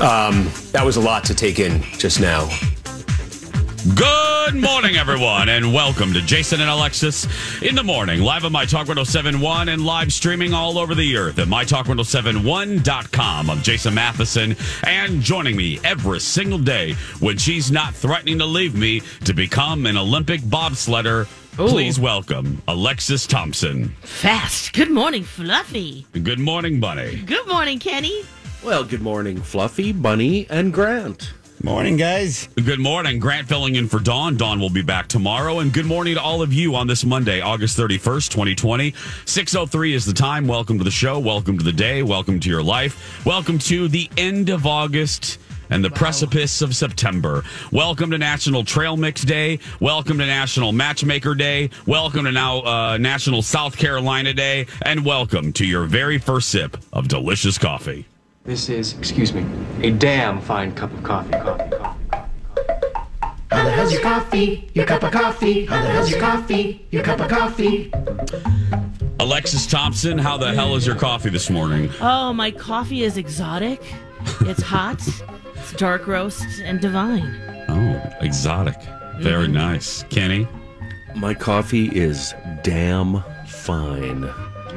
Um, that was a lot to take in just now. Good morning, everyone, and welcome to Jason and Alexis in the morning, live on My Talk 1071 and live streaming all over the earth at MyTalk1071.com. I'm Jason Matheson, and joining me every single day when she's not threatening to leave me to become an Olympic bobsledder. Ooh. Please welcome Alexis Thompson. Fast. Good morning, Fluffy. Good morning, Bunny. Good morning, Kenny. Well, good morning, Fluffy, Bunny, and Grant. Morning, guys. Good morning. Grant filling in for Dawn. Dawn will be back tomorrow. And good morning to all of you on this Monday, August 31st, 2020. 6.03 is the time. Welcome to the show. Welcome to the day. Welcome to your life. Welcome to the end of August and the precipice of September. Welcome to National Trail Mix Day. Welcome to National Matchmaker Day. Welcome to now uh, National South Carolina Day. And welcome to your very first sip of delicious coffee. This is, excuse me, a damn fine cup of coffee. Coffee, coffee, coffee. How the hell's your coffee? Your cup of coffee? How the hell's your coffee? Your cup of coffee? Alexis Thompson, how the hell is your coffee this morning? Oh, my coffee is exotic. It's hot. it's dark roast and divine. Oh, exotic. Very mm-hmm. nice. Kenny? My coffee is damn fine.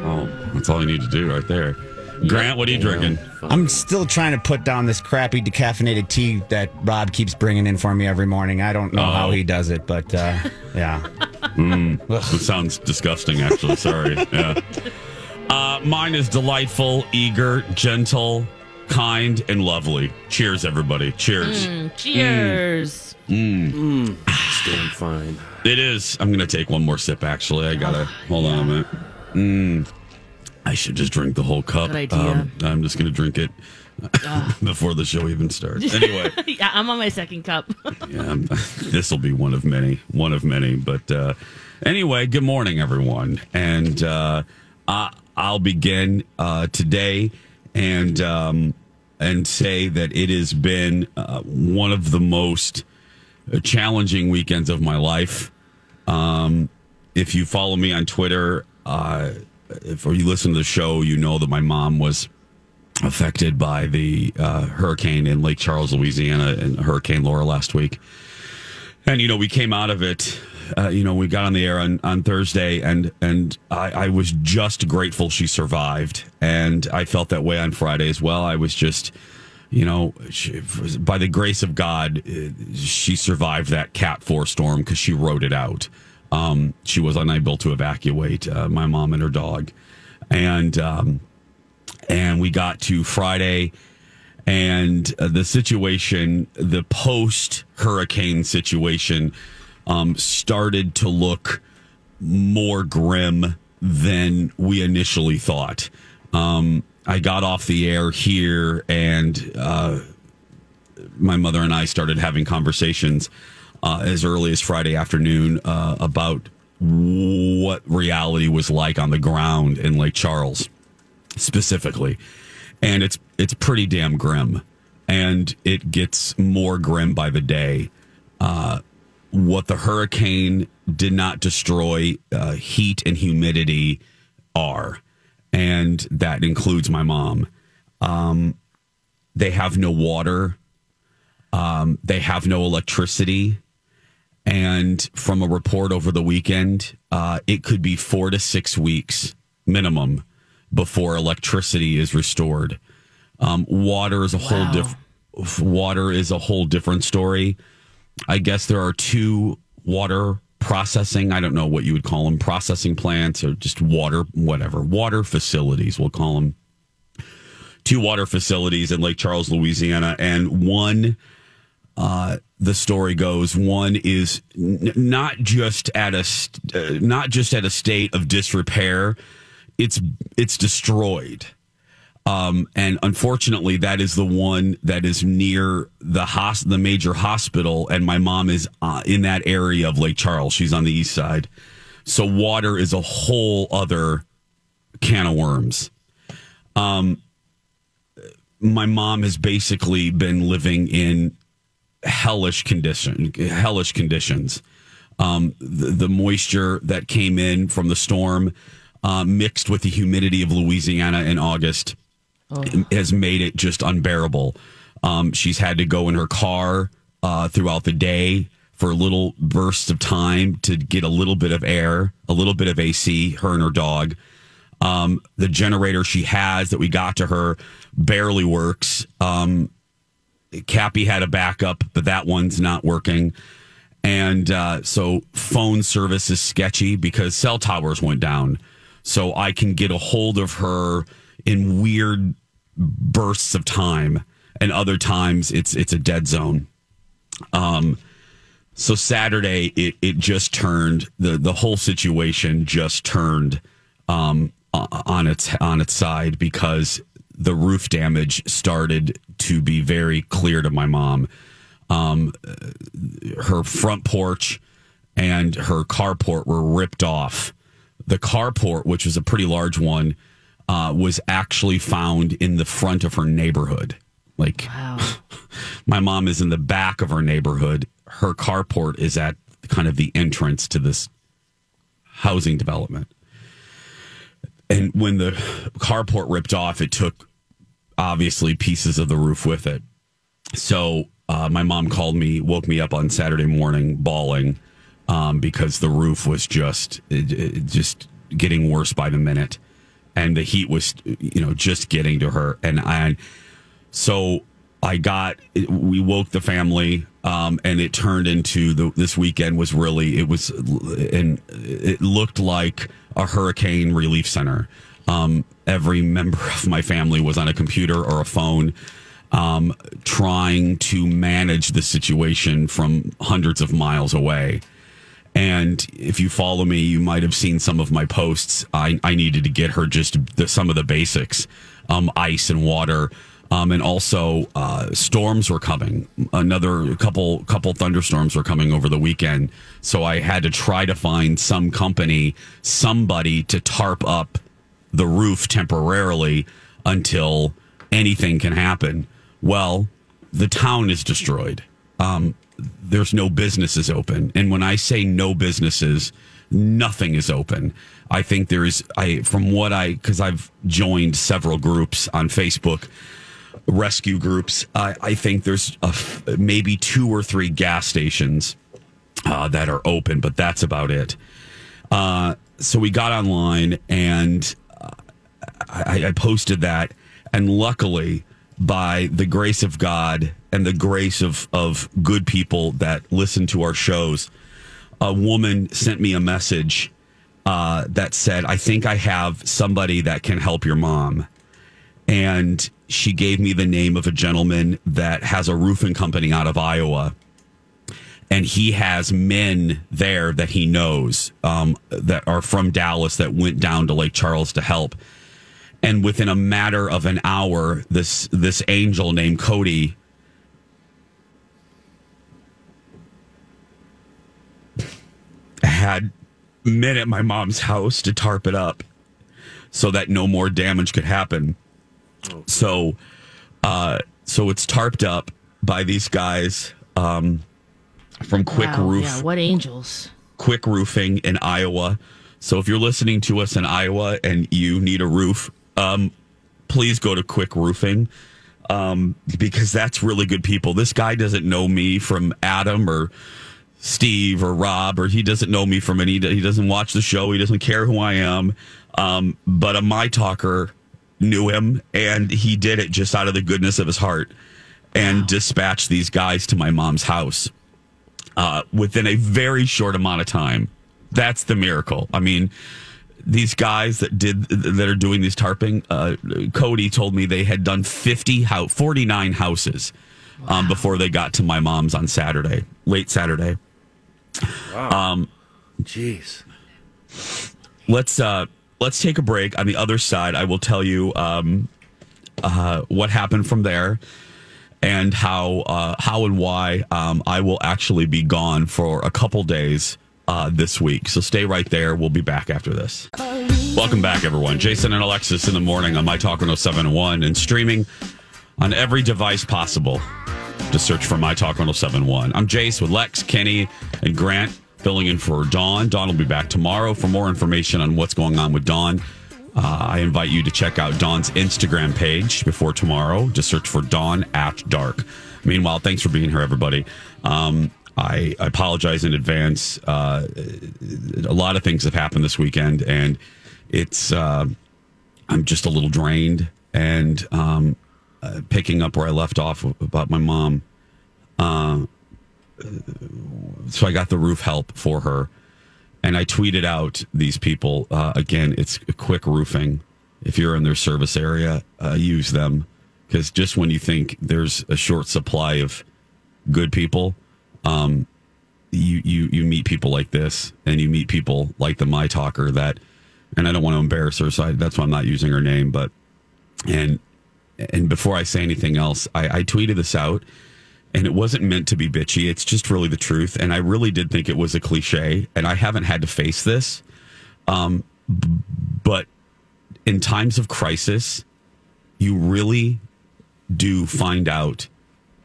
Oh, that's all you need to do right there. Grant, what are you drinking? I'm still trying to put down this crappy decaffeinated tea that Rob keeps bringing in for me every morning. I don't know Oh. how he does it, but uh, yeah. It sounds disgusting, actually. Sorry. Yeah. Uh, mine is delightful, eager, gentle, kind, and lovely. Cheers, everybody. Cheers. Mm, cheers. Damn fine. It is. I'm going to take one more sip, actually. I got to. hold on a minute. Mm. I should just drink the whole cup. Good idea. Um, I'm just going to drink it before the show even starts. Anyway. yeah, I'm on my second cup. Yeah, this will be one of many, one of many. But uh, anyway, good morning, everyone, and uh, I, I'll begin uh, today and um, and say that it has been uh, one of the most challenging weekends of my life. Um, if you follow me on Twitter, uh, if you listen to the show, you know that my mom was affected by the uh, hurricane in Lake Charles, Louisiana, and Hurricane Laura last week. And you know, we came out of it. Uh, you know, we got on the air on, on Thursday, and and I, I was just grateful she survived, and I felt that way on Friday as well. I was just, you know, she, by the grace of God, uh, she survived that Cat Four storm because she rode it out. Um, she was unable to evacuate uh, my mom and her dog, and um, and we got to Friday and uh, the situation, the post hurricane situation, um, started to look more grim than we initially thought. Um, I got off the air here, and uh, my mother and I started having conversations uh, as early as Friday afternoon uh, about what reality was like on the ground in Lake Charles specifically. And it's it's pretty damn grim. And it gets more grim by the day. Uh, what the hurricane did not destroy uh, heat and humidity are. And that includes my mom. Um, they have no water. Um, they have no electricity and from a report over the weekend uh, it could be four to six weeks minimum before electricity is restored. Um, water is a whole Wow. diff- water is a whole different story. I guess there are two water processing. I don't know what you would call them, processing plants or just water, whatever, water facilities. We'll call them two water facilities in Lake Charles, Louisiana, and one. Uh, the story goes one is n- not just at a st- uh, not just at a state of disrepair it's it's destroyed. Um, and unfortunately that is the one that is near the hos- the major hospital and my mom is uh, in that area of Lake Charles. She's on the east side. So water is a whole other can of worms. Um my mom has basically been living in hellish condition hellish conditions. Um, the, the moisture that came in from the storm uh, mixed with the humidity of louisiana in august has made it just unbearable. Um, she's had to go in her car uh, throughout the day for little bursts of time to get a little bit of air a little bit of ac her and her dog. Um, the generator she has that we got to her barely works. Um, Cappy had a backup, but that one's not working. And uh, so phone service is sketchy because cell towers went down. So I can get a hold of her in weird bursts of time, and other times it's it's a dead zone. Um, so Saturday it it just turned the the whole situation just turned um on its on its side because the roof damage started to be very clear to my mom. Um, her front porch and her carport were ripped off. The carport, which was a pretty large one, uh, was actually found in the front of her neighborhood. Like, my mom is in the back of her neighborhood. Her carport is at kind of the entrance to this housing development. And when the carport ripped off, it took obviously pieces of the roof with it. So uh, my mom called me, woke me up on Saturday morning, bawling um, because the roof was just it, it- just getting worse by the minute, and the heat was you know just getting to her. And I so I got we woke the family, um, and it turned into the this weekend was really it was and it looked like a hurricane relief center. Um, every member of my family was on a computer or a phone, um, trying to manage the situation from hundreds of miles away. And if you follow me, you might have seen some of my posts. I, I needed to get her just the, some of the basics, um, ice and water, um, and also uh, storms were coming. Another couple couple thunderstorms were coming over the weekend, so I had to try to find some company, somebody to tarp up the roof temporarily until anything can happen. Well, the town is destroyed. Um, there's no businesses open, and when I say no businesses, nothing is open. I think there is. I from what I because I've joined several groups on Facebook, rescue groups. I, I think there's a maybe two or three gas stations uh, that are open, but that's about it. Uh, so we got online and I, I posted that, and luckily, by the grace of God and the grace of of good people that listen to our shows, a woman sent me a message uh, that said, "I think I have somebody that can help your mom." and she gave me the name of a gentleman that has a roofing company out of Iowa. And he has men there that he knows um, that are from Dallas that went down to Lake Charles to help. And within a matter of an hour, this this angel named Cody had men at my mom's house to tarp it up so that no more damage could happen. So, uh, so it's tarped up by these guys um, from Quick Wow, Roof, Yeah, what angels? Quick Roofing in Iowa. So if you're listening to us in Iowa and you need a roof, um, please go to Quick Roofing um, because that's really good people. This guy doesn't know me from Adam or Steve or Rob, or he doesn't know me from any. He doesn't watch the show. He doesn't care who I am. Um, but a my talker knew him, and he did it just out of the goodness of his heart and dispatched these guys to my mom's house uh, within a very short amount of time. That's the miracle. I mean, these guys that did that are doing these tarping, uh, Cody told me they had done 50 house, 49 houses um, before they got to my mom's on Saturday, late Saturday. Um, Jeez. let's uh let's take a break on the other side i will tell you um uh what happened from there and how uh how and why um i will actually be gone for a couple days uh this week so stay right there we'll be back after this welcome back everyone jason and alexis in the morning on my talk 1071 and streaming on every device possible just search for My Talk 1071. I'm Jace with Lex, Kenny, and Grant filling in for Dawn. Dawn will be back tomorrow. For more information on what's going on with Dawn, uh, I invite you to check out Dawn's Instagram page before tomorrow. Just search for Dawn at Dark. Meanwhile, thanks for being here, everybody. Um, I, apologize in advance. Uh, a lot of things have happened this weekend, and it's uh, I'm just a little drained and um, uh, picking up where I left off about my mom. Uh, so I got the roof help for her, and I tweeted out these people. Uh, again, it's quick roofing. If you're in their service area, uh, use them because just when you think there's a short supply of good people, um, you you you meet people like this, and you meet people like the my talker that. And I don't want to embarrass her, so I, that's why I'm not using her name. But and and before I say anything else, I, I tweeted this out and it wasn't meant to be bitchy. It's just really the truth. And I really did think it was a cliche and I haven't had to face this. Um, b- but in times of crisis, you really do find out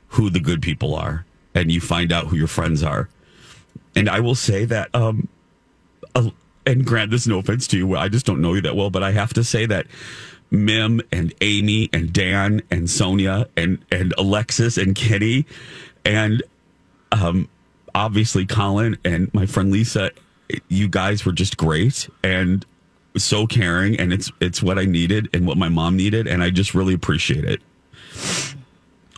who the good people are and you find out who your friends are. And I will say that, um, and grant this no offense to you, I just don't know you that well, but I have to say that Mim and Amy and Dan and Sonia and and Alexis and Kenny and um obviously Colin and my friend Lisa you guys were just great and so caring and it's it's what I needed and what my mom needed and I just really appreciate it.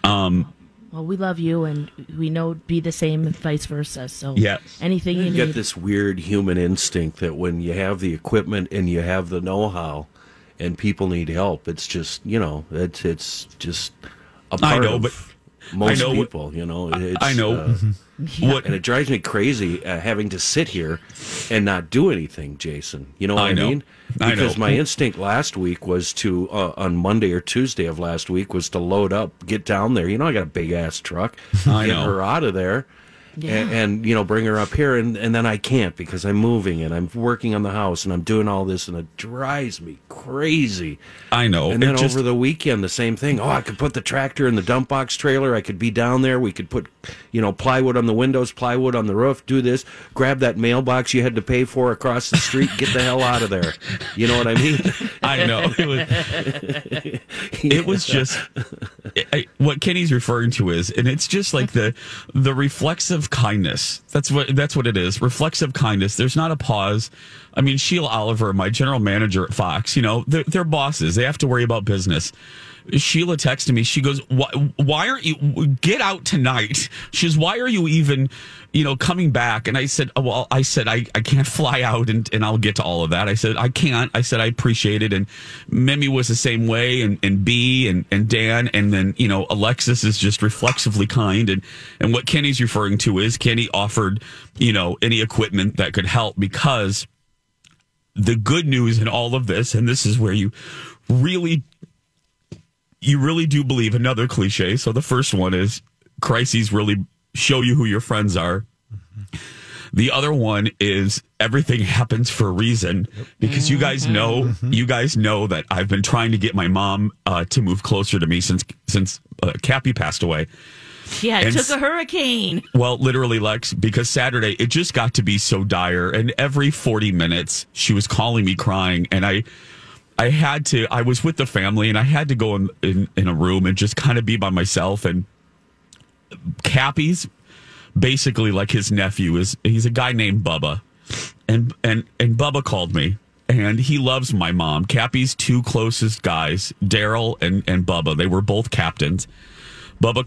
Um Well, we love you, and we know it'd be the same and vice versa. So Yes. anything you You need. get this weird human instinct that when you have the equipment and you have the know-how, and people need help, it's just you know it's it's just a I part know, of but most know people. You know, it's, I know. uh, What and it drives me crazy uh, having to sit here and not do anything, Jason. You know what I I, know. mean? I Because know. my instinct last week was to uh, on Monday or Tuesday of last week was to load up, get down there. You know, I got a big ass truck, I get know. her out of there. And, and you know bring her up here and, and then i can't because i'm moving and i'm working on the house and i'm doing all this and it drives me crazy I know. and It then just- over the weekend, the same thing. Oh, I could put the tractor in the dump box trailer. I could be down there. We could put, you know, plywood on the windows, plywood on the roof. Do this. Grab that mailbox you had to pay for across the street. Get the hell out of there. You know what I mean? I know. It was, it was just I, what Kenny's referring to is, and it's just like the the reflexive kindness. That's what that's what it is. Reflexive kindness. There's not a pause. I mean, Sheila Oliver, my general manager at Fox, you know, they're, they're bosses. They have to worry about business. Sheila texted me. She goes, why, why aren't you get out tonight? She goes, why are you even, you know, coming back? And I said, oh, well, I said, I, I can't fly out and, and I'll get to all of that. I said, I can't. I said, I appreciate it. And Mimi was the same way and, and B and, and Dan. And then, you know, Alexis is just reflexively kind. And, and what Kenny's referring to is Kenny offered, you know, any equipment that could help because the good news in all of this, and this is where you really you really do believe another cliche. So the first one is crises really show you who your friends are. The other one is everything happens for a reason because you guys know you guys know that I've been trying to get my mom uh, to move closer to me since since uh, Cappy passed away. yeah, it and took a hurricane. Well, literally, Lex, because Saturday it just got to be so dire, and every forty minutes she was calling me crying, and I, I had to. I was with the family, and I had to go in in, in a room and just kind of be by myself. And Cappy's basically like his nephew is. He's a guy named Bubba, and and and Bubba called me, and he loves my mom. Cappy's two closest guys, Daryl and and Bubba. They were both captains. Bubba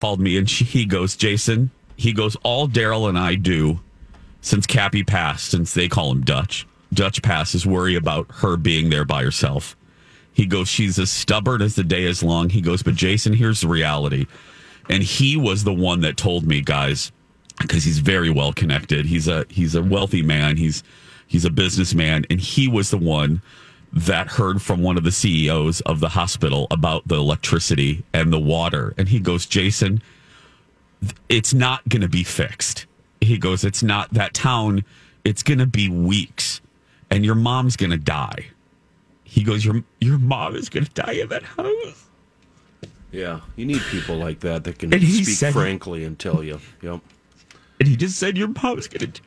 Called me and she, he goes, Jason, he goes, all Daryl and I do since Cappy passed, since they call him Dutch, Dutch passes, worry about her being there by herself. He goes, she's as stubborn as the day is long. He goes, but Jason, here's the reality. And he was the one that told me, guys, because he's very well connected. He's a he's a wealthy man. He's he's a businessman, and he was the one that heard from one of the CEOs of the hospital about the electricity and the water. And he goes, Jason, it's not going to be fixed. He goes, it's not that town. It's going to be weeks, and your mom's going to die. He goes, your your mom is going to die in that house. Yeah, you need people like that that can speak said- frankly and tell you. Yep. And he just said, your mom's going to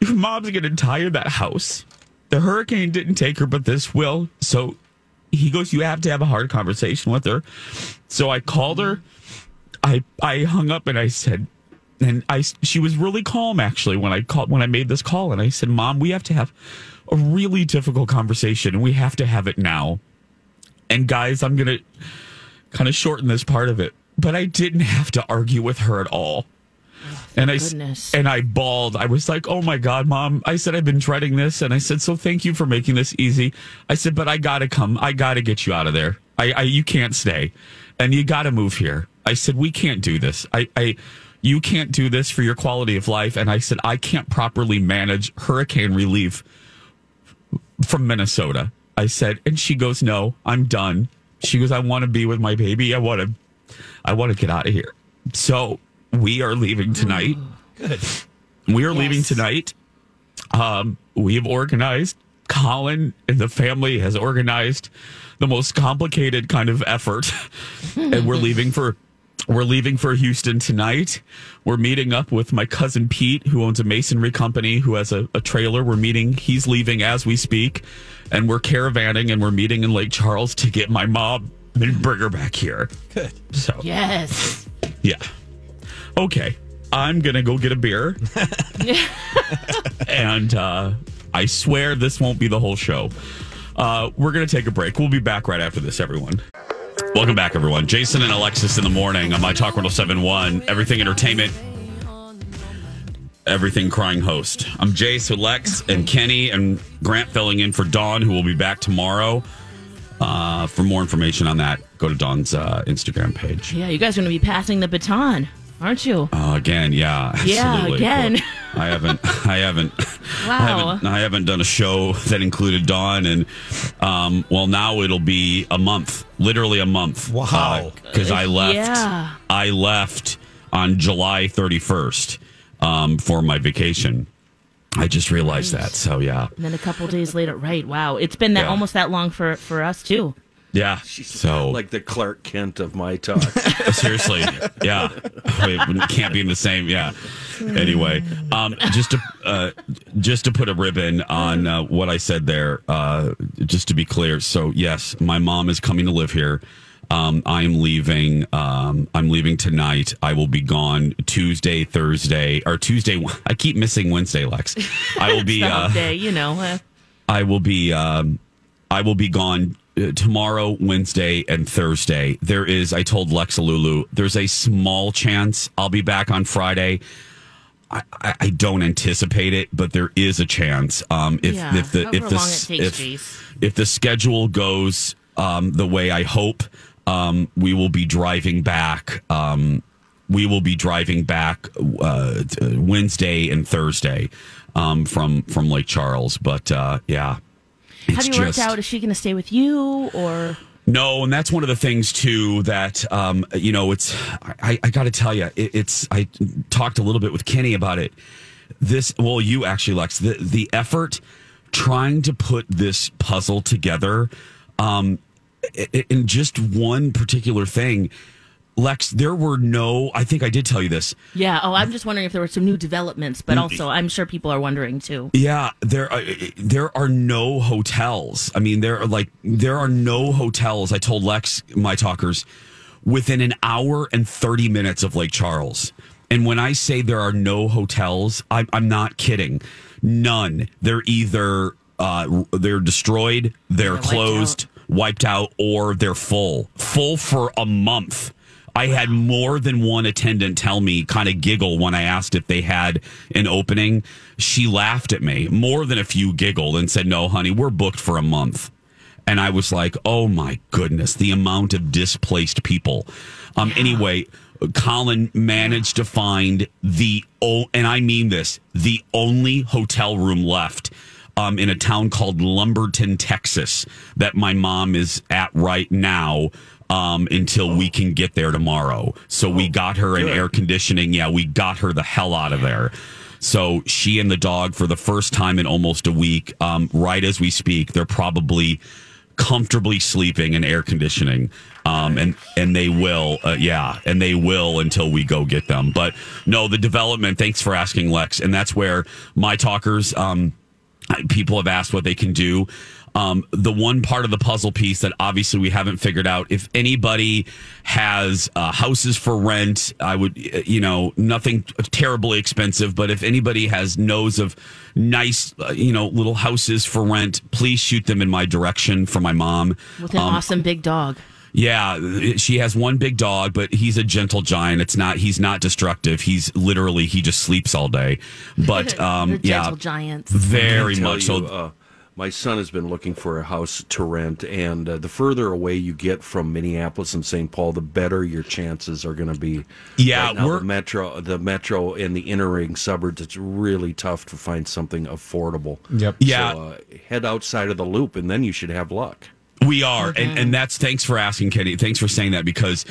your mom's going to die in that house. The hurricane didn't take her, but this will. So he goes, you have to have a hard conversation with her. So I called her. I I hung up and I said, and I she was really calm actually when I called when I made this call and I said, Mom, we have to have a really difficult conversation and we have to have it now. And guys, I'm gonna kind of shorten this part of it, but I didn't have to argue with her at all. And I goodness. and I bawled. I was like, "Oh my god, mom!" I said, "I've been dreading this," and I said, "So thank you for making this easy." I said, "But I gotta come. I gotta get you out of there. I, I you can't stay, and you gotta move here." I said, "We can't do this. I, I, you can't do this for your quality of life." And I said, "I can't properly manage hurricane relief from Minnesota." I said, and she goes, "No, I'm done." She goes, "I want to be with my baby. I want to, I want to get out of here." So we are leaving tonight. Good. We are leaving tonight. Um, we have organized. Colin and the family has organized the most complicated kind of effort, and we're leaving for we're leaving for Houston tonight. We're meeting up with my cousin Pete, who owns a masonry company, who has a, a trailer. We're meeting. He's leaving as we speak, and we're caravanning and we're meeting in Lake Charles to get my mom and bring her back here. Good. So Yes. yeah. Okay. I'm going to go get a beer. and uh, I swear this won't be the whole show. Uh, we're going to take a break. We'll be back right after this, everyone. Welcome back, everyone. Jason and Alexis in the morning on My Talk 1071, Everything Entertainment, Everything Crying Host. I'm Jace with Lex and Kenny and Grant filling in for Dawn, who will be back tomorrow. Uh, for more information on that, go to Dawn's uh, Instagram page. Yeah, you guys are going to be passing the baton, aren't you? Uh, again, yeah, Yeah, absolutely. again. I haven't, I haven't, I Wow. haven't, I haven't done a show that included Dawn, and um, well, now it'll be a month, literally a month. Wow. because I left, Yeah. I left on July thirty first um, for my vacation. I just realized that, so yeah, And then a couple days later, right? Wow, it's been that Yeah. almost that long for for us too. Yeah. She's So Like the Clark Kent of my talk. Seriously, yeah, it can't be in the same. Yeah. Anyway, um, just to uh, just to put a ribbon on uh, what I said there, uh, just to be clear. So yes, my mom is coming to live here. Um, I'm leaving. Um, I'm leaving tonight. I will be gone Tuesday, Thursday, or Tuesday. I keep missing Wednesday, Lex. I will be. Uh, day, you know. Uh, I will be um, I will be gone tomorrow, Wednesday, and Thursday. There is I told Lexa Lulu there's a small chance I'll be back on Friday. I, I, I don't anticipate it, but there is a chance. Um, if Yeah, if the if the long it takes, if, if the schedule goes um, the way I hope, um, we will be driving back. Um, we will be driving back uh, Wednesday and Thursday um, from from Lake Charles. But uh, yeah, have you worked just- out? Is she going to stay with you or? no, and that's one of the things too that um, you know. It's I, I got to tell you, it, it's I talked a little bit with Kenny about it. This well, you actually, Lex, the the effort trying to put this puzzle together um, in just one particular thing. Lex, there were no, I think I did tell you this. Yeah. Oh, I'm just wondering if there were some new developments, but also I'm sure people are wondering too. Yeah, there are, there are no hotels. I mean, there are like there are no hotels. I told Lex, my talkers, within an hour and thirty minutes of Lake Charles. And when I say there are no hotels, I'm, I'm not kidding. None. They're either uh, they're destroyed, they're wiped closed, wiped out, or they're full. Full for a month. I had more than one attendant tell me, kind of giggle when I asked if they had an opening. She laughed at me. More than a few giggled and said, No, honey, we're booked for a month. And I was like, Oh my goodness, the amount of displaced people. Um, Anyway, Colin managed to find the, oh, and I mean this, the only hotel room left um, in a town called Lumberton, Texas, that my mom is at right now um, until we can get there tomorrow. So we got her in air conditioning. Yeah, we got her the hell out of there. So she and the dog, for the first time in almost a week, um, right as we speak, they're probably comfortably sleeping in air conditioning. Um, and and they will, uh, yeah, and they will until we go get them. But no, the development. Thanks for asking, Lex. And that's where my talkers. Um, people have asked what they can do. Um, the one part of the puzzle piece that obviously we haven't figured out. If anybody has uh, houses for rent, I would, uh, you know, nothing terribly expensive, but if anybody has knows of nice, uh, you know, little houses for rent, please shoot them in my direction for my mom. With an Um, awesome big dog. yeah, she has one big dog, but he's a gentle giant. It's not. He's not destructive. He's literally he just sleeps all day. But um, the yeah, gentle giants. very I tell much so. uh, my son has been looking for a house to rent, and uh, the further away you get from Minneapolis and St. Paul, the better your chances are going to be. Yeah, Right now, we're- the metro, the metro, and the inner ring suburbs. It's really tough to find something affordable. Yep. Yeah. So, uh, head outside of the loop, and then you should have luck. We are, and, and that's thanks for asking, Kenny. Thanks for saying that because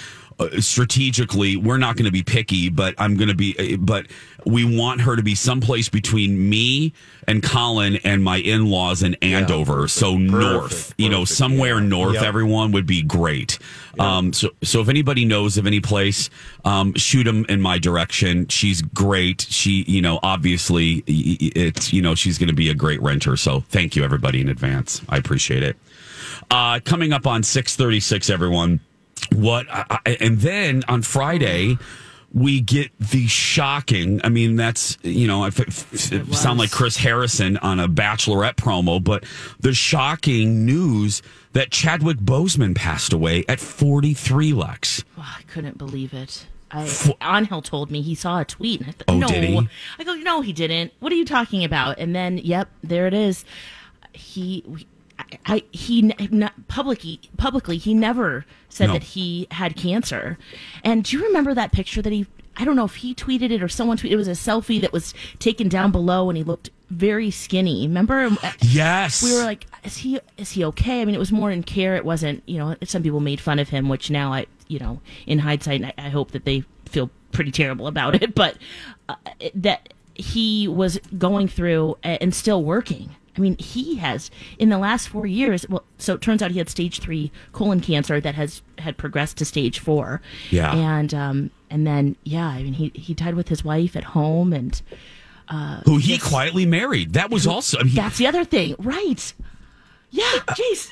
strategically, we're not going to be picky, but I'm going to be, uh, but we want her to be someplace between me and Colin and my in laws in Andover. so north, you know, somewhere yeah. north, Yep. everyone would be great. Um, so, so if anybody knows of any place, um, shoot them in my direction. She's great. She, you know, obviously it's, you know, she's going to be a great renter. So thank you everybody in advance. I appreciate it. Uh, coming up on 636, everyone. What, I, I- and then on Friday, we get the shocking. I mean, that's, you know, I f- f- It sound like. Chris Harrison on a Bachelorette promo, but the shocking news that Chadwick Boseman passed away at 43, Lex. Oh, I couldn't believe it. I, Angel told me he saw a tweet. And I thought, Oh, no. did he? I go, no, he didn't. What are you talking about? And then, yep, there it is. He, I, I he, not publicly, publicly, he never said No. that he had cancer. And do you remember that picture that he? I don't know if he tweeted it or someone tweeted. It was a selfie that was taken down below, and he looked very skinny. Remember? Yes. we were like, is he is he okay? I mean, it was more in care. It wasn't, you know. Some people made fun of him, which now I, you know, in hindsight, I, I hope that they feel pretty terrible about it. But uh, that he was going through and still working. I mean, he has in the last four years. Well, so it turns out he had stage three colon cancer that has had progressed to stage four. Yeah. and um, and then yeah, I mean, he he died with his wife at home, and uh, Who he quietly married. That was also, I mean, that's the other thing, right? Yeah, uh, jeez.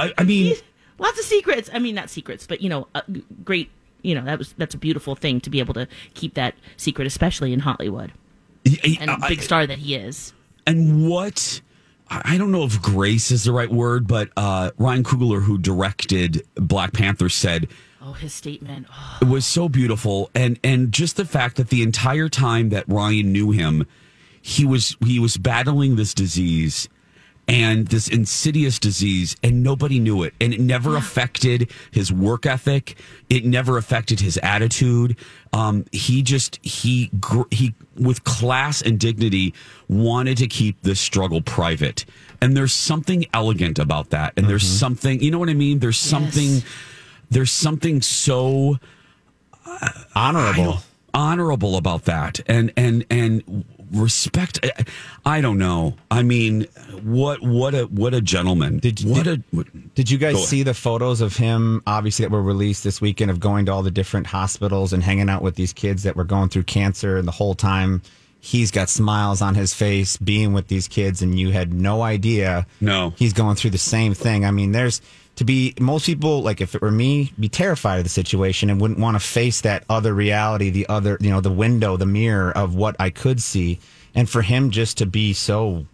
I, I mean lots of secrets. I mean, not secrets, but you know, g- great. You know, that was that's a beautiful thing to be able to keep that secret, especially in Hollywood and I- big star that he is. and what I don't know if grace is the right word, but uh, Ryan Coogler, who directed Black Panther, said Oh, his statement. Oh, it was so beautiful, and and just the fact that the entire time that Ryan knew him, he was he was battling this disease and this insidious disease and nobody knew it. And it never affected his work ethic. It never affected his attitude. Um, he just he he with class and dignity wanted to keep this struggle private. And there's something elegant about that. And there's something you know what i mean? There's something there's something so Honorable. honorable about that. And and and respect I- i don't know i mean what what a what a gentleman Did you- what did- a what, Did you guys see the photos of him, obviously, that were released this weekend of going to all the different hospitals and hanging out with these kids that were going through cancer? And the whole time he's got smiles on his face being with these kids, and you had no idea No. he's going through the same thing. I mean, there's to be most people, like if it were me, be terrified of the situation and wouldn't want to face that other reality, the other, you know, the window, the mirror of what I could see. And for him just to be so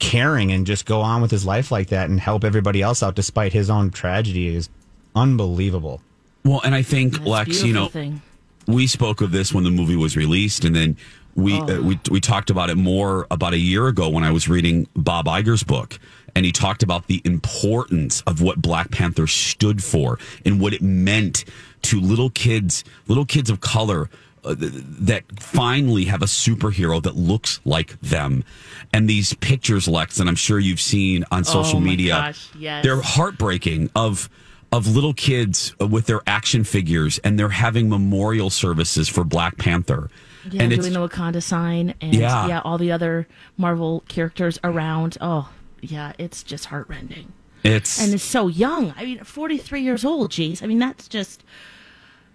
caring and just go on with his life like that and help everybody else out despite his own tragedy is unbelievable. well and i think That's lex you know thing. we spoke of this when the movie was released, and then we uh, we we talked about it more about a year ago when I was reading Bob Iger's book, and he talked about the importance of what Black Panther stood for and what it meant to little kids, little kids of color. Uh, that finally have a superhero that looks like them, and these pictures, Lex, and I'm sure you've seen on social Oh, media. gosh, yes. They're heartbreaking of of little kids with their action figures and they're having memorial services for Black Panther. Yeah, and it's doing the Wakanda sign and Yeah. yeah. all the other Marvel characters around. Oh, yeah, it's just heartrending. it's And it's so young. I mean, 43 years old, geez. I mean, that's just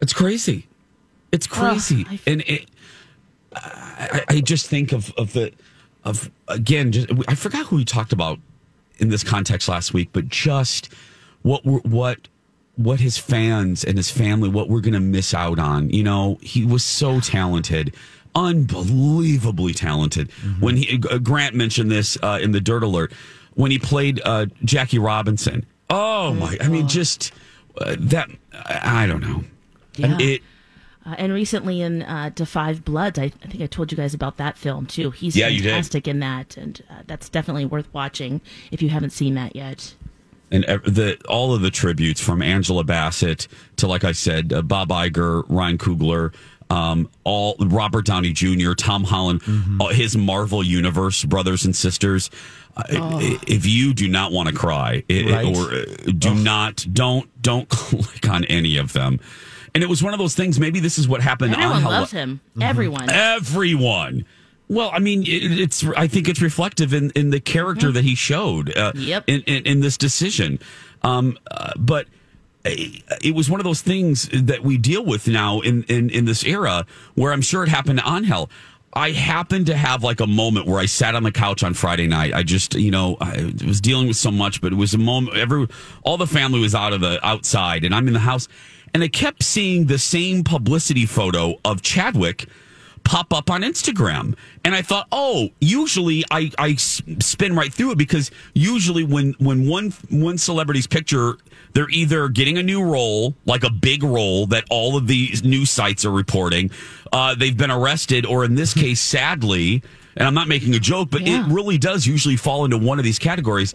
it's crazy. It's crazy. I- and it I, I just think of of the of again just I forgot who we talked about in this context last week, but just what we're, what what his fans and his family what we're going to miss out on. You know, he was so talented, unbelievably talented. When he uh, Grant mentioned this uh, in the Dirt Alert when he played uh, Jackie Robinson. Oh my! I mean, just uh, that. I, I don't know. Yeah. It Uh, and recently in uh, Da 5 Bloods, I, I think I told you guys about that film too. He's Yeah, fantastic in that, and uh, that's definitely worth watching if you haven't seen that yet. and the all of the tributes from Angela Bassett to, like I said, uh, Bob Iger, Ryan Coogler, um, all Robert Downey Jr., Tom Holland, all his Marvel Universe brothers and sisters. Uh, i- If you do not want to cry, it, Right. or uh, do not, don't don't click on any of them. And it was one of those things. Maybe this is what happened. Everyone on Hello- loves him. Everyone. Everyone. Well, I mean, it, it's. I think it's reflective in, in the character that he showed. Uh, Yep. In, in in this decision, um, uh, but uh, it was one of those things that we deal with now in in in this era where I'm sure it happened to Angel. I happened to have like a moment where I sat on the couch on Friday night. I just, you know, I was dealing with so much, but it was a moment. Every all the family was out of the outside, and I'm in the house, and I kept seeing the same publicity photo of Chadwick pop up on Instagram. And I thought, oh, usually I, I spin right through it because usually when, when one, one celebrity's picture, they're either getting a new role, like a big role that all of these news sites are reporting, uh, they've been arrested, or in this case, sadly, and I'm not making a joke, but Yeah. it really does usually fall into one of these categories.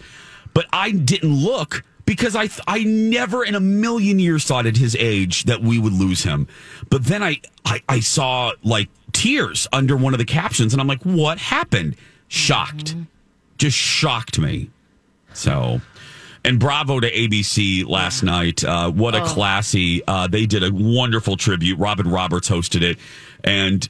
But I didn't look because I th- I never in a million years thought at his age that we would lose him. But then I, I I saw like tears under one of the captions, and I'm like, what happened? Shocked, just shocked me. So. And bravo to ABC last night. Uh, what a classy! Uh, they did a wonderful tribute. Robin Roberts hosted it, and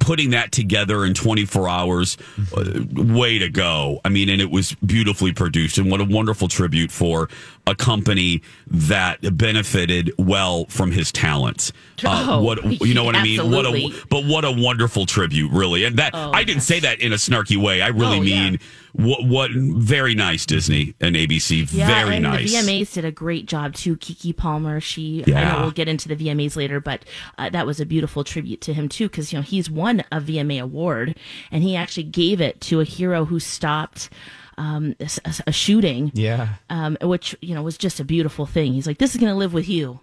putting that together in 24 hours, uh, way to go. I mean, and it was beautifully produced. And what a wonderful tribute for a company that benefited well from his talents. Uh, Oh, what you know what I mean? What a but what a wonderful tribute, really. And that Oh, I didn't say that in a snarky way. I really Oh, yeah. Mean what what very nice Disney and ABC. Yeah, very and nice. the VMAs did a great job too. Keke Palmer, she. yeah. I know we'll get into the VMAs later, but uh, that was a beautiful tribute to him too, because you know he's won a VMA award, and he actually gave it to a hero who stopped um, a, a- a shooting. Yeah. um, which you know was just a beautiful thing. He's like, "This is going to live with you,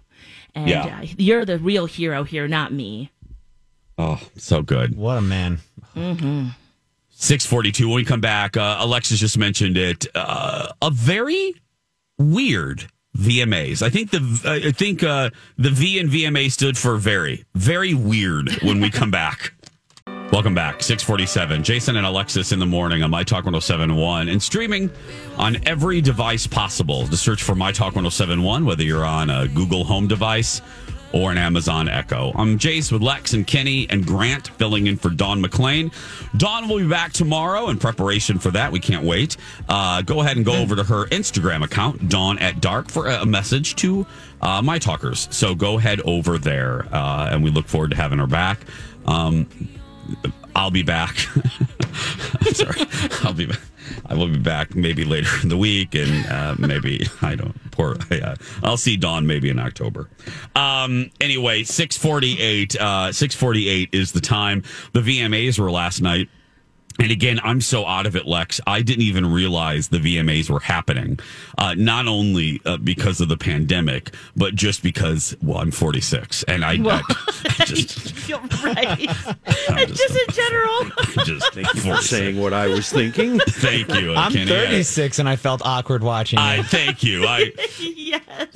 and Yeah. uh, you're the real hero here, not me." oh, so good. What a man. 642 when we come back uh, alexis just mentioned it uh, a very weird vmas i think the i think uh, the v and vma stood for very very weird when we come back. Welcome back. 647 jason and alexis in the morning on my talk 1071 and streaming on every device possible. To search for my talk 1071 whether you're on a google home device or an Amazon Echo. I'm Jace with Lex and Kenny and Grant filling in for Dawn McLean. Dawn will be back tomorrow in preparation for that. We can't wait. Uh, go ahead and go over to her Instagram account, Dawn at Dark, for a message to uh, my talkers. So go head over there, uh, and we look forward to having her back. Um, I'll be back. Sorry. I'll be back. I will be back maybe later in the week, and uh, maybe I don't. Poor. Uh, I'll see Dawn maybe in October. Um, anyway, six forty eight. Uh, six forty eight is the time. The VMAs were last night. And again, I'm so out of it, Lex. I didn't even realize the VMAs were happening. Uh, not only uh, because of the pandemic, but just because, well, I'm 46, and I, Well, I just, You're right. I'm And just in general. just Thank you for saying what I was thinking. Thank you. I'm Kenny. 36 and I felt awkward watching I, it. I thank you. I, yes.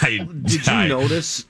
I Did you I- notice?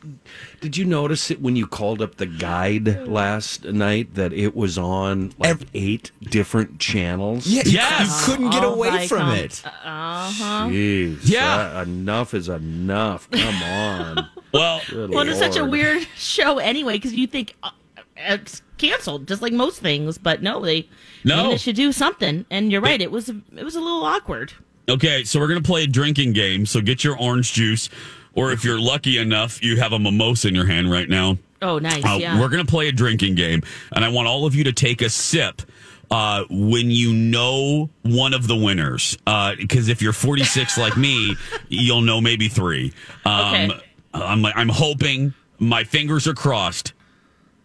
Did you notice it when you called up the guide last night that it was on like Ev- eight different channels? Yeah, you, Yes. you couldn't get All away from Viacom. it. Uh-huh. Jeez, Yeah. that- enough is enough. Come on. Well, Good Well, it's such a weird show anyway because you think uh, it's canceled, just like most things. But no, they No. they should do something. And you're right; it was it was a little awkward. Okay, so we're going to play a drinking game. So get your orange juice, or if you're lucky enough, you have a mimosa in your hand right now. Oh, nice. Uh, yeah. We're going to play a drinking game, and I want all of you to take a sip uh, when you know one of the winners. Because if you're 46 like me, you'll know maybe three. Um, Okay. I'm, I'm hoping, my fingers are crossed.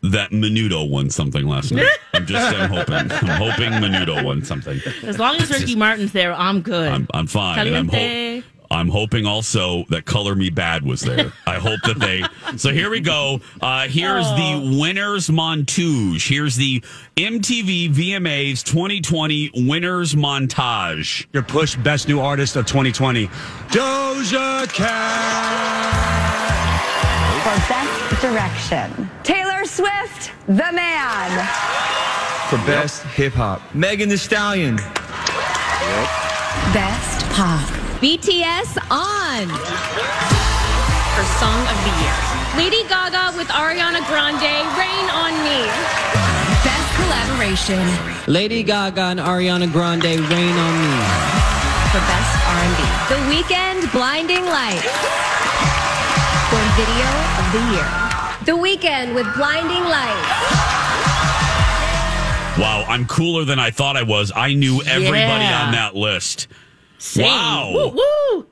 That Menudo won something last night. I'm just I'm hoping. I'm hoping Menudo won something. as long as Ricky Martin's there, I'm good. I'm, I'm fine. And I'm, ho- I'm hoping also that Color Me Badd was there. I hope that they. So here we go. Uh, here's the winners montage. Here's the MTV VMAs 2020 winners montage. Your push best new artist of 2020. Doja Cat. For Best Direction, Taylor Swift, The Man. For best hip hop. Megan Thee Stallion. Yep. Best Pop, BTS on. For Song of the Year. Lady Gaga with Ariana Grande, Rain on Me. Best Collaboration, Lady Gaga and Ariana Grande, Rain on Me. for Best R&B, The Weeknd, Blinding Lights. for Video of the Year. The Weeknd with Blinding Lights. Wow, I'm cooler than I thought I was. I knew everybody Yeah. on that list. Same. Wow. Woo, woo.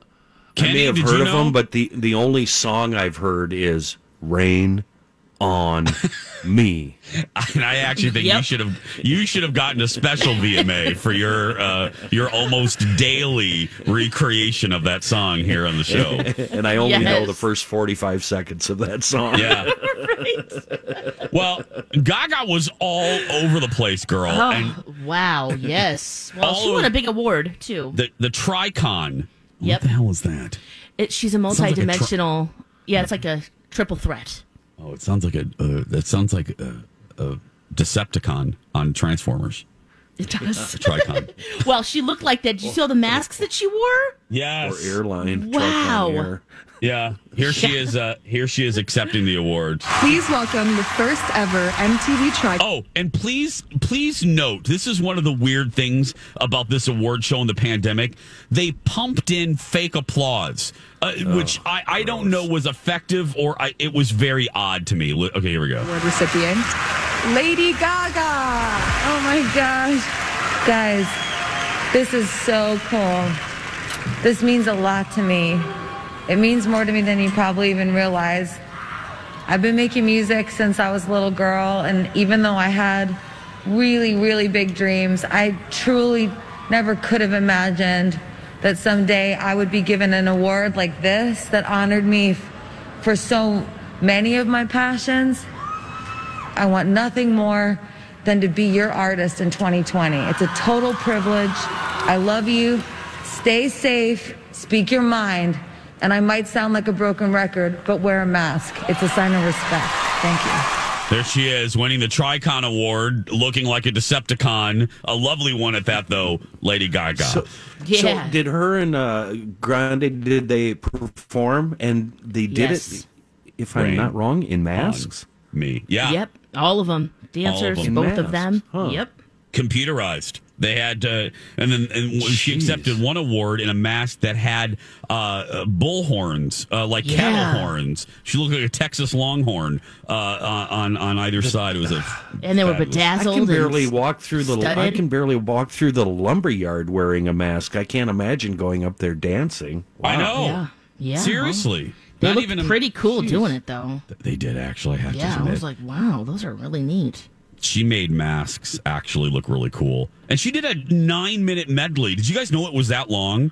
Kenny, I may have heard you of know? them, but the the only song I've heard is "Rain on Me." And I actually think you should have you should have gotten a special VMA for your uh, your almost daily recreation of that song here on the show. and I only know the first forty five seconds of that song. Yeah. right. Well, Gaga was all over the place, girl, and Oh, wow. Yes. Well, she won a big award too. the the Tricon. Yep. What the hell is that? It, she's a like a tri- multi-dimensional. yeah, it's like a triple threat. Oh, it sounds like a. Uh, that sounds like a, a Decepticon on Transformers. It does. Tricon. well, she looked like that. Did you see all the masks that she wore? Yes. Or airline. Wow. Air. Yeah. Here she is. Uh, here she is accepting the award. Please welcome the first ever MTV Tri. Oh, and please, please note, this is one of the weird things about this award show in the pandemic. They pumped in fake applause, uh, which I, I don't know was effective or I, it was very odd to me. Okay, here we go. Award recipient, Lady Gaga. Oh my gosh. Guys, this is so cool. This means a lot to me. It means more to me than you probably even realize. I've been making music since I was a little girl, and even though I had really, really big dreams, I truly never could have imagined that someday I would be given an award like this that honored me for so many of my passions. I want nothing more than to be your artist in 2020. It's a total privilege. I love you. Stay safe. Speak your mind. And I might sound like a broken record, but wear a mask. It's a sign of respect. Thank you. There she is, winning the Tricon Award, looking like a Decepticon. A lovely one at that, though, Lady Gaga. So, so did her and uh, Grande did they perform and they did Yes. it if I'm not wrong, in masks. Me. Yeah. Yep. All of them. Dancers, them. both of them. huh. Yep. computerized. They had, uh, and then and she accepted one award in a mask that had uh, uh, bull horns, uh, like Yeah. cattle horns. She looked like a Texas Longhorn uh, on on either side. It was a And they were fabulous. I can barely walk through the. I studded. can barely walk through the lumberyard wearing a mask. I can't imagine going up there dancing. I know. Yeah. Yeah. Seriously. They Not looked even a- pretty cool Jeez. doing it though. They did actually. I have to Yeah, I was like, wow, those are really neat. She made masks actually look really cool, and she did a nine minute medley. Did you guys know it was that long?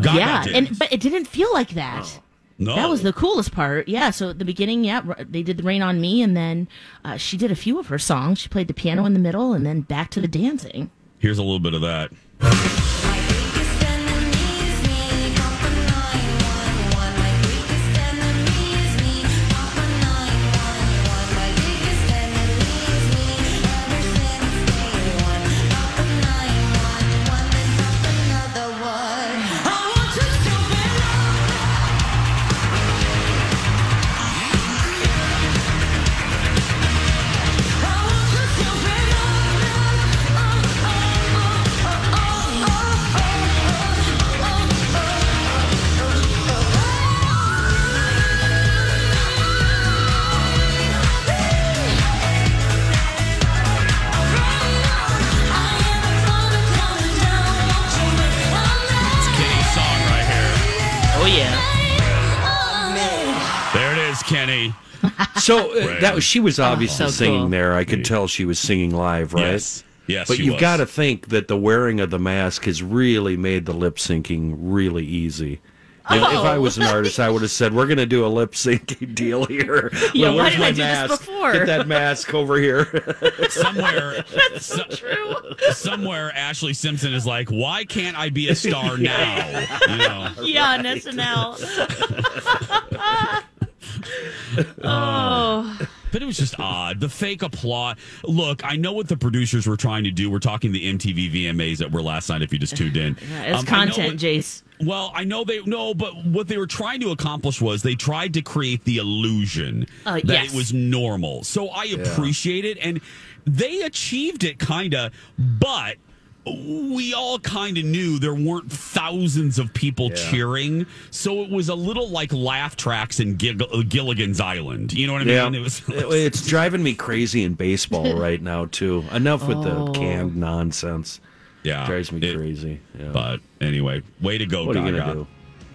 Gaga yeah, and but it didn't feel like that. no, That was the coolest part. Yeah. So at the beginning, yeah, they did the rain on me, and then uh, she did a few of her songs. She played the piano in the middle, and then back to the dancing. Here's a little bit of that. So uh, Right. that was she was obviously Oh, so singing cool. there. I could tell she was singing live, right? Yes. Yes, But she you've got to think that the wearing of the mask has really made the lip syncing really easy. You know, If I was an artist, I would have said, "We're going to do a lip syncing deal here. Yeah, Well, why didn't my I do this before?" Get that mask over here." somewhere. That's so so- true. somewhere Ashlee Simpson is like, why can't I be a star now? You know. Yeah, on SNL. oh. But it was just odd. The fake applause. Look, I know what the producers were trying to do. We're talking the MTV VMAs that were last night. If you just tuned in, Yeah, it's Um, content, what- Jace. Well, I know they no, but what they were trying to accomplish was they tried to create the illusion Uh, that yes. it was normal. So I appreciate it, and they achieved it, kind of. But we all kind of knew there weren't thousands of people cheering, so it was a little like laugh tracks in Gil- Gilligan's Island. You know what I yeah, mean? It was. It- it's driving me crazy in baseball right now too. Enough with Oh. the canned nonsense. Yeah, it drives me it- crazy. Yeah. But anyway, way to go, What are you gonna do?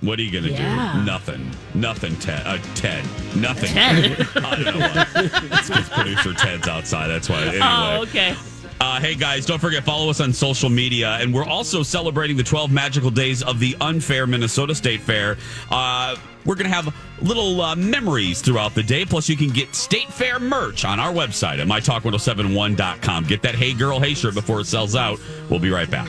What are you gonna Yeah. do? Nothing. Nothing, Ted. Uh, Ted. Nothing. Ted. I don't know what. It's because producer Ted's outside. That's why. Anyway. Oh, okay. Uh, hey guys, don't forget follow us on social media, and we're also celebrating the 12 magical days of the unfair Minnesota State Fair. Uh, we're gonna have little uh, memories throughout the day. Plus, you can get State Fair merch on our website at mytalk1071.com. Get that Hey Girl Hey shirt before it sells out. We'll be right back.